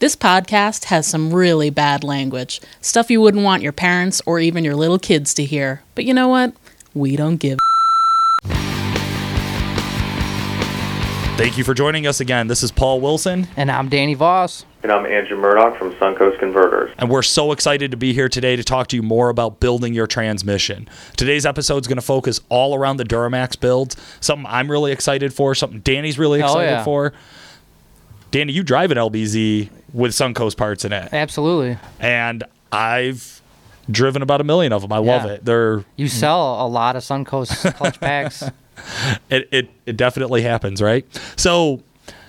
This podcast has some really bad language, stuff you wouldn't want your parents or even your little kids to hear. But you know what? We don't give. Thank you for joining us again. This is Paul Wilson, And I'm Danny Voss. And I'm Andrew Murdoch from Suncoast Converters. and we're so excited to be here today to talk to you more about building your transmission. Today's episode is going to focus all around the Duramax builds, something I'm really excited for, something Danny's really Oh, excited yeah. for. Danny, you drive an LBZ with Suncoast parts in it, Absolutely. and I've driven about a million of them. I love it. They're You sell a lot of Suncoast clutch packs. it, it it definitely happens, right? So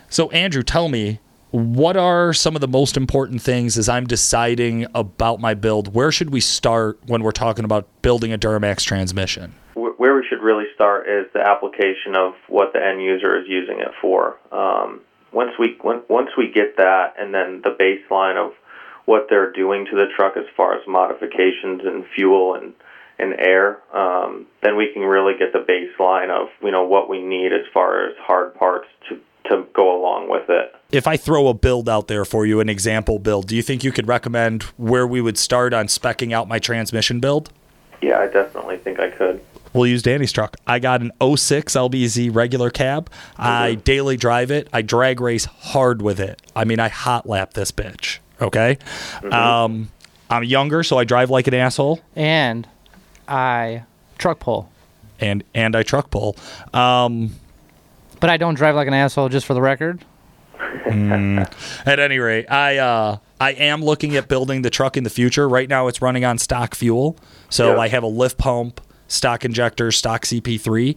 so Andrew, tell me what are some of the most important things as I'm deciding about my build? Where should we start when we're talking about building a Duramax transmission? Where we should really start is the application of what the end user is using it for. Um, once we once we get that, and then the baseline of what they're doing to the truck as far as modifications and fuel and and air, um, then we can really get the baseline of you know what we need as far as hard parts to to go along with it. If I throw a build out there for you, an example build, do you think you could recommend where we would start on specking out my transmission build? Yeah, I definitely think I could. We'll use Danny's truck. I got an 06 LBZ regular cab. I daily drive it. I drag race hard with it. I mean, I hot lap this bitch. Okay. Um, I'm younger, so I drive like an asshole, and I truck pull. and and I truck pull. Um, But I don't drive like an asshole, just for the record. at any rate, I uh, I am looking at building the truck in the future. Right now, it's running on stock fuel, so Yeah. I have a lift pump, stock injector, stock CP3.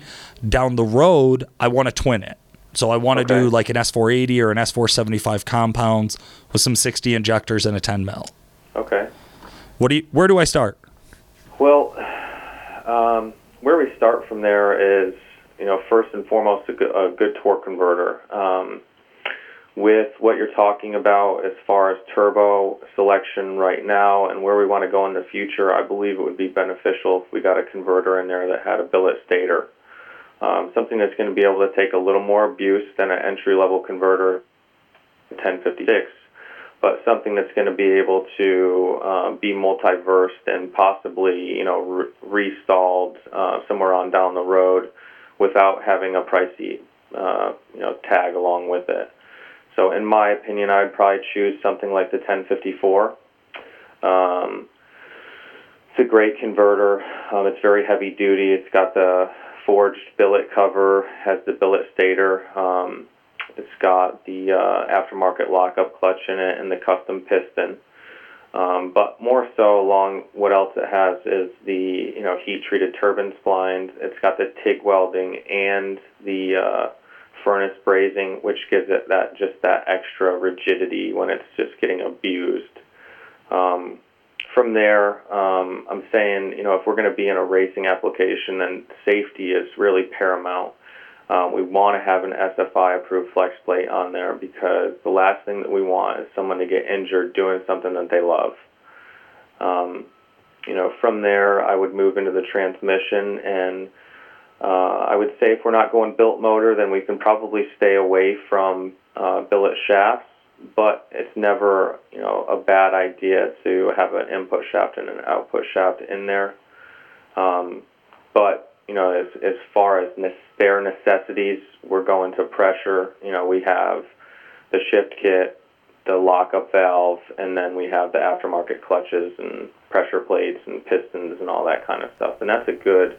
Down the road, I want to twin it. So I want to Okay. do like an S480 or an S475 compounds with some 60 injectors and a 10 mil. Okay. What do you? Where do I start? Well, um, where we start from there is, you know, first and foremost, a good, a good torque converter. Um, with what you're talking about as far as turbo selection right now and where we want to go in the future, I believe it would be beneficial if we got a converter in there that had a billet stator. Um, something that's going to be able to take a little more abuse than an entry level converter 1056 but something that's going to be able to um, be multiversed and possibly, you know, re- restalled uh, somewhere on down the road without having a pricey, uh, you know, tag along with it. So, in my opinion, I'd probably choose something like the 1054. Um, it's a great converter. Um, it's very heavy duty. It's got the forged billet cover, has the billet stator. Um, it's got the uh, aftermarket lockup clutch in it and the custom piston. Um, but more so along what else it has is the you know heat treated turbine splines. It's got the TIG welding and the uh, furnace brazing, which gives it that just that extra rigidity when it's just getting abused. Um, from there, um, I'm saying you know if we're going to be in a racing application, then safety is really paramount. Um, we want to have an SFI approved flex plate on there because the last thing that we want is someone to get injured doing something that they love. Um, you know, from there, I would move into the transmission, and uh, I would say if we're not going built motor, then we can probably stay away from uh, billet shafts. But it's never, you know, a bad idea to have an input shaft and an output shaft in there. Um, but you know, as as far as ne- spare necessities, we're going to pressure. You know, we have the shift kit, the lockup valve, and then we have the aftermarket clutches and pressure plates and pistons and all that kind of stuff. And that's a good,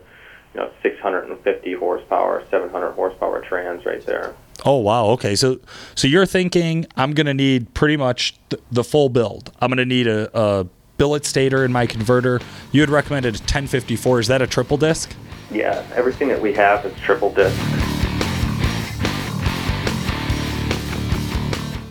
you know, 650 horsepower, 700 horsepower trans right there. Oh wow, okay. So so you're thinking I'm gonna need pretty much th- the full build. I'm gonna need a, a billet stator in my converter. You had recommended a 1054. Is that a triple disc? Yeah, everything that we have is triple disc.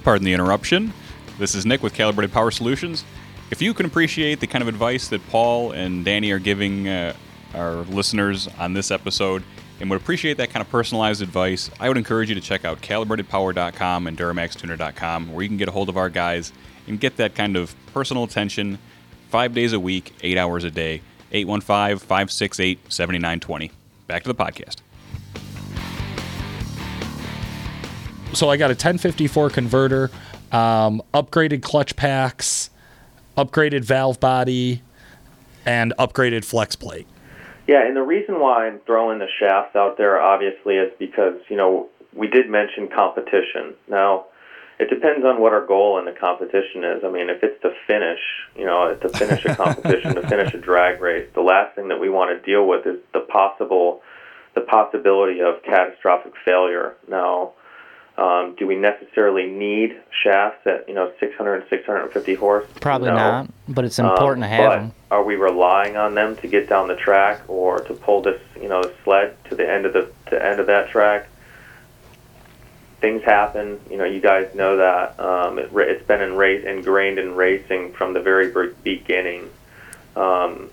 Pardon the interruption. This is Nick with Calibrated Power Solutions. If you can appreciate the kind of advice that Paul and Danny are giving uh, our listeners on this episode and would appreciate that kind of personalized advice, I would encourage you to check out calibratedpower.com and duramaxtuner.com where you can get a hold of our guys and get that kind of personal attention five days a week, eight hours a day. 815 568 7920. Back to the podcast. so I got a 1054 converter. um, upgraded clutch packs, upgraded valve body, and upgraded flex plate. Yeah, and the reason why I'm throwing the shafts out there obviously is because, you know, we did mention competition. Now, it depends on what our goal in the competition is. I mean, if it's to finish, you know, to finish a competition, to finish a drag race, the last thing that we want to deal with is the possible the possibility of catastrophic failure. Now, um, do we necessarily need shafts at you know 600 and 650 horse? Probably No. not, but it's important Um, to have them. Are we relying on them to get down the track or to pull this, you know, sled to the end of the to end of that track? Things happen, you know. You guys know that um, it, it's been in race ingrained in racing from the very beginning. Um,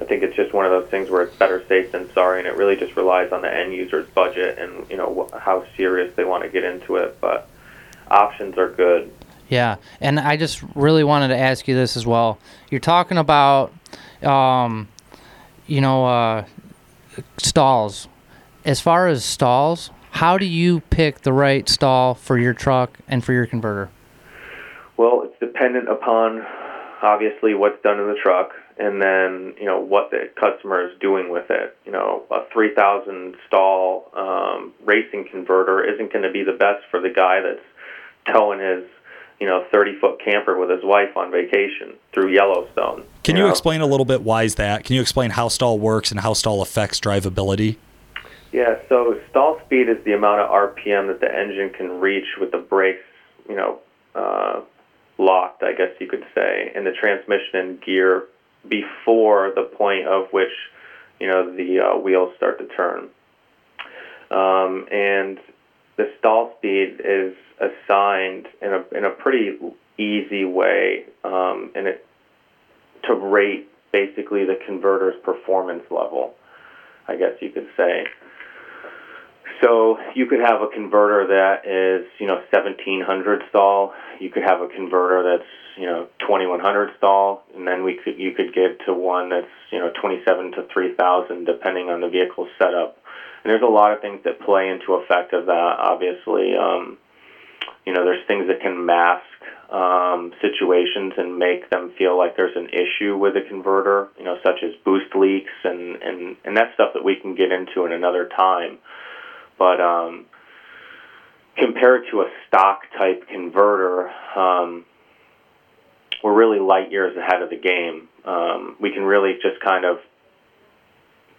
I think it's just one of those things where it's better safe than sorry, and it really just relies on the end user's budget and you know how serious they want to get into it. But options are good. Yeah, and I just really wanted to ask you this as well. You're talking about, um, you know, uh, stalls. As far as stalls, how do you pick the right stall for your truck and for your converter? Well, it's dependent upon obviously what's done in the truck and then, you know, what the customer is doing with it. You know, a 3000 stall um, racing converter isn't going to be the best for the guy that's towing his, you know, 30 foot camper with his wife on vacation through Yellowstone. Can you know? explain a little bit why is that? Can you explain how stall works and how stall affects drivability? Yeah, so stall speed is the amount of RPM that the engine can reach with the brakes, you know, uh, locked, I guess you could say, in the transmission and gear before the point of which, you know, the uh, wheels start to turn. Um, and the stall speed is assigned in a in a pretty easy way, um, and it to rate basically the converter's performance level. I guess you could say. So you could have a converter that is, you know, 1700 stall. You could have a converter that's, you know, 2100 stall, and then we could you could get to one that's, you know, 27 to 3000 depending on the vehicle setup. And there's a lot of things that play into effect of that. Obviously, um, you know, there's things that can mask um, situations and make them feel like there's an issue with the converter. You know, such as boost leaks and and and that's stuff that we can get into in another time but um, compared to a stock type converter, um, we're really light years ahead of the game. Um, we can really just kind of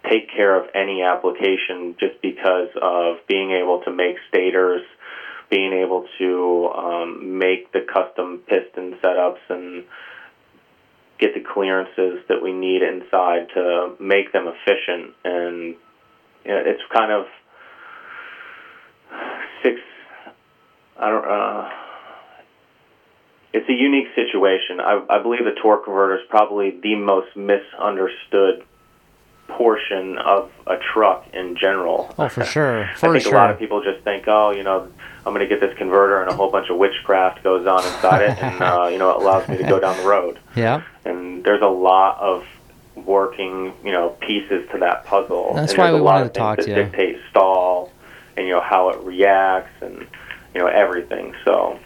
take care of any application just because of being able to make stators, being able to um, make the custom piston setups and get the clearances that we need inside to make them efficient and you know, it's kind of I don't. Uh, it's a unique situation. I, I believe the torque converter is probably the most misunderstood portion of a truck in general. Oh, for sure, For I think sure. a lot of people just think, oh, you know, I'm going to get this converter and a whole bunch of witchcraft goes on inside it, and uh, you know, it allows me to go down the road. yeah, And there's a lot of working, you know, pieces to that puzzle. That's and why we a lot wanted of to talk to you. dictate stall, and you know how it reacts, and you know everything. So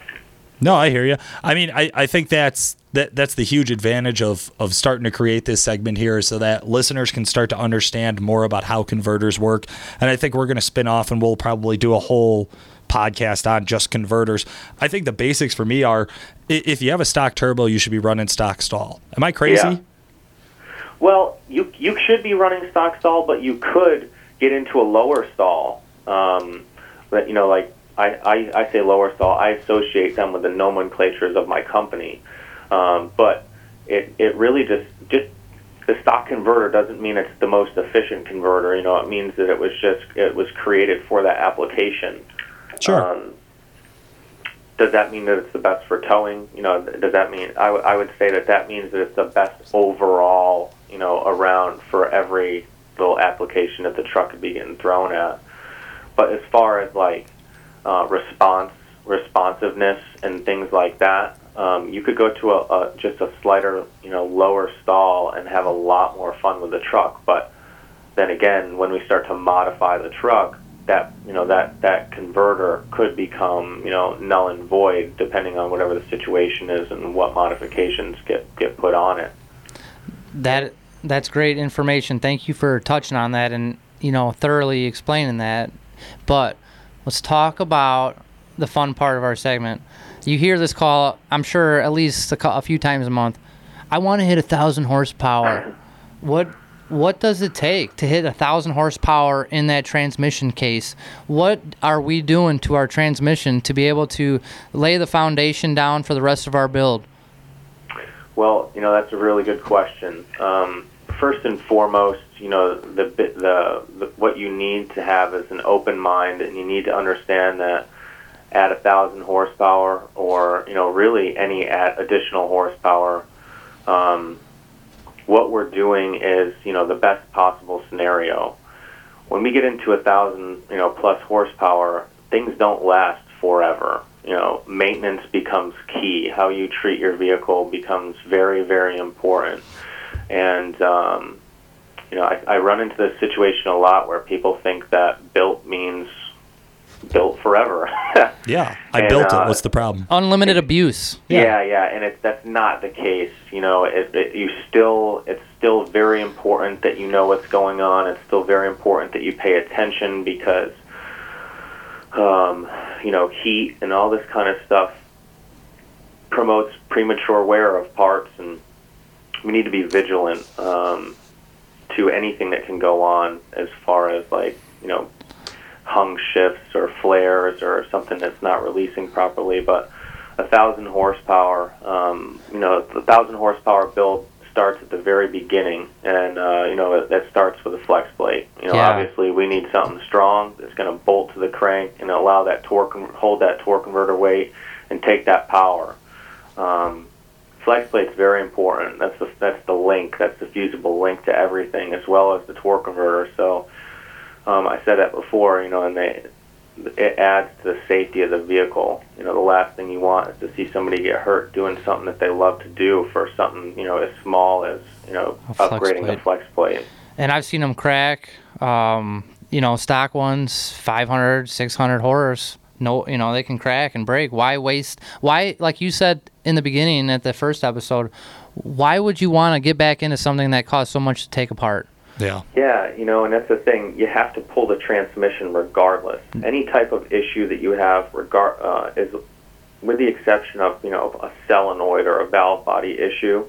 No, I hear you. I mean, I, I think that's that that's the huge advantage of of starting to create this segment here, so that listeners can start to understand more about how converters work. And I think we're going to spin off, and we'll probably do a whole podcast on just converters. I think the basics for me are: if you have a stock turbo, you should be running stock stall. Am I crazy? Yeah. Well, you you should be running stock stall, but you could get into a lower stall. Um, but you know, like I, I, I say lower stall, I associate them with the nomenclatures of my company. Um, but it it really just just the stock converter doesn't mean it's the most efficient converter. You know, it means that it was just it was created for that application. Sure. Um, does that mean that it's the best for towing? You know, does that mean I, w- I would say that that means that it's the best overall, you know, around for every little application that the truck could be getting thrown at. But as far as like uh, response, responsiveness, and things like that, um, you could go to a, a just a slighter, you know, lower stall and have a lot more fun with the truck. But then again, when we start to modify the truck, that you know that that converter could become you know null and void depending on whatever the situation is and what modifications get get put on it. That that's great information. Thank you for touching on that and you know thoroughly explaining that. But let's talk about the fun part of our segment. You hear this call, I'm sure at least a, a few times a month. I want to hit a thousand horsepower. What what does it take to hit a thousand horsepower in that transmission case? What are we doing to our transmission to be able to lay the foundation down for the rest of our build? Well, you know that's a really good question. Um, first and foremost, you know the, the the what you need to have is an open mind, and you need to understand that at a thousand horsepower, or you know really any at additional horsepower, um, what we're doing is you know the best possible scenario. When we get into a thousand you know plus horsepower, things don't last forever. You know, maintenance becomes key. How you treat your vehicle becomes very, very important. And um, you know, I, I run into this situation a lot where people think that built means built forever. Yeah, I And, built uh, it. What's the problem? Unlimited abuse. Yeah, yeah, and it's that's not the case. You know, it, it, you still it's still very important that you know what's going on. It's still very important that you pay attention because, um, you know, heat and all this kind of stuff promotes premature wear of parts, and we need to be vigilant um, to anything that can go on as far as like you know hung shifts or flares or something that's not releasing properly, but a thousand horsepower. Um, you know, the thousand horsepower build starts at the very beginning, and uh, you know that starts with a flex plate. You know, Yeah. obviously we need something strong that's going to bolt to the crank and allow that torque, hold that torque converter weight, and take that power. Um, flex plate's very important. That's the that's the link. That's the fusible link to everything, as well as the torque converter. So. Um, I said that before, you know, and they, it adds to the safety of the vehicle. You know, the last thing you want is to see somebody get hurt doing something that they love to do for something, you know, as small as, you know, A upgrading plate. a flex plate. and I've seen them crack. Um, you know, stock ones, 500, 600 horse. No, you know, they can crack and break. Why waste? Why, like you said in the beginning at the first episode, why would you want to get back into something that costs so much to take apart? Yeah. Yeah, you know, and that's the thing. You have to pull the transmission regardless. Any type of issue that you have, regard uh, is, with the exception of you know a solenoid or a valve body issue,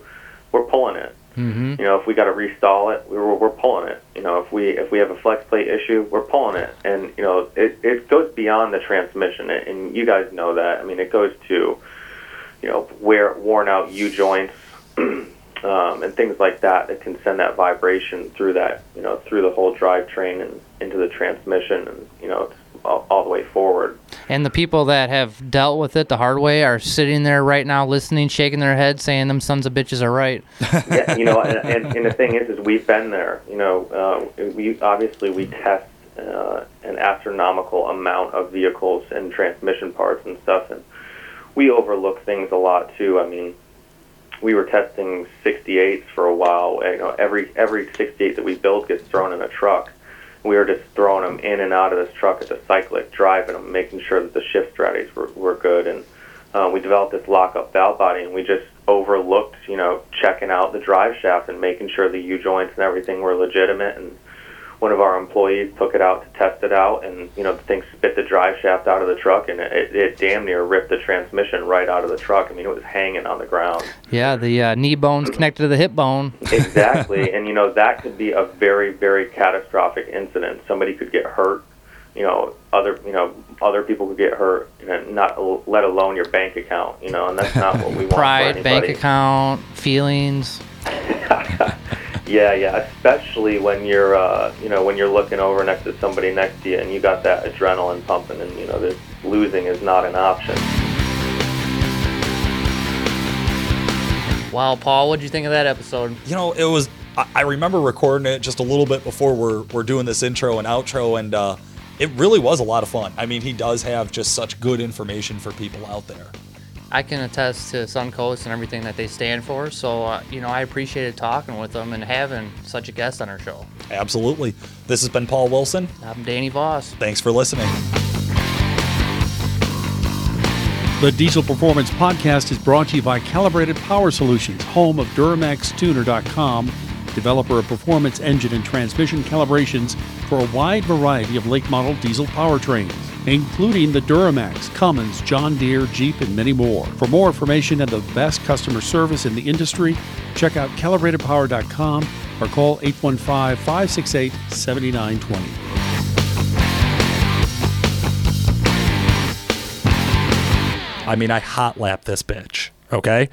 we're pulling it. Mm-hmm. You know, if we got to restall it, we're, we're pulling it. You know, if we if we have a flex plate issue, we're pulling it. And you know, it it goes beyond the transmission, and you guys know that. I mean, it goes to, you know, wear worn out U joints. Um, and things like that that can send that vibration through that, you know, through the whole drivetrain and into the transmission, and you know, all, all the way forward. And the people that have dealt with it the hard way are sitting there right now, listening, shaking their head, saying them sons of bitches are right. yeah, you know, and, and, and the thing is, is we've been there. You know, uh, we obviously we test uh, an astronomical amount of vehicles and transmission parts and stuff, and we overlook things a lot too. I mean, we were testing 68s for a while. You know, every every 68 that we build gets thrown in a truck. We were just throwing them in and out of this truck at the cyclic, driving them, making sure that the shift strategies were, were good. And uh, we developed this lock-up valve body, and we just overlooked, you know, checking out the drive shaft and making sure the U joints and everything were legitimate. And one of our employees took it out to test it out, and you know, the thing spit the drive shaft out of the truck, and it, it damn near ripped the transmission right out of the truck. I mean, it was hanging on the ground. Yeah, the uh, knee bone's connected to the hip bone. exactly and you know that could be a very very catastrophic incident somebody could get hurt you know other you know other people could get hurt not let alone your bank account you know and that's not what we want Pride, bank account, feelings. yeah yeah especially when you're uh you know when you're looking over next to somebody next to you and you got that adrenaline pumping and you know this losing is not an option Wow, Paul, what'd you think of that episode? You know, it was. I, I remember recording it just a little bit before we're we're doing this intro and outro, and uh, it really was a lot of fun. I mean, he does have just such good information for people out there. I can attest to Suncoast and everything that they stand for. So, uh, you know, I appreciated talking with them and having such a guest on our show. Absolutely. This has been Paul Wilson. I'm Danny Voss. Thanks for listening. The Diesel Performance Podcast is brought to you by Calibrated Power Solutions, home of DuramaxTuner.com, developer of performance engine and transmission calibrations for a wide variety of lake model diesel powertrains, including the Duramax, Cummins, John Deere, Jeep, and many more. For more information and the best customer service in the industry, check out calibratedpower.com or call 815 568 7920. I mean, I hot lap this bitch. Okay.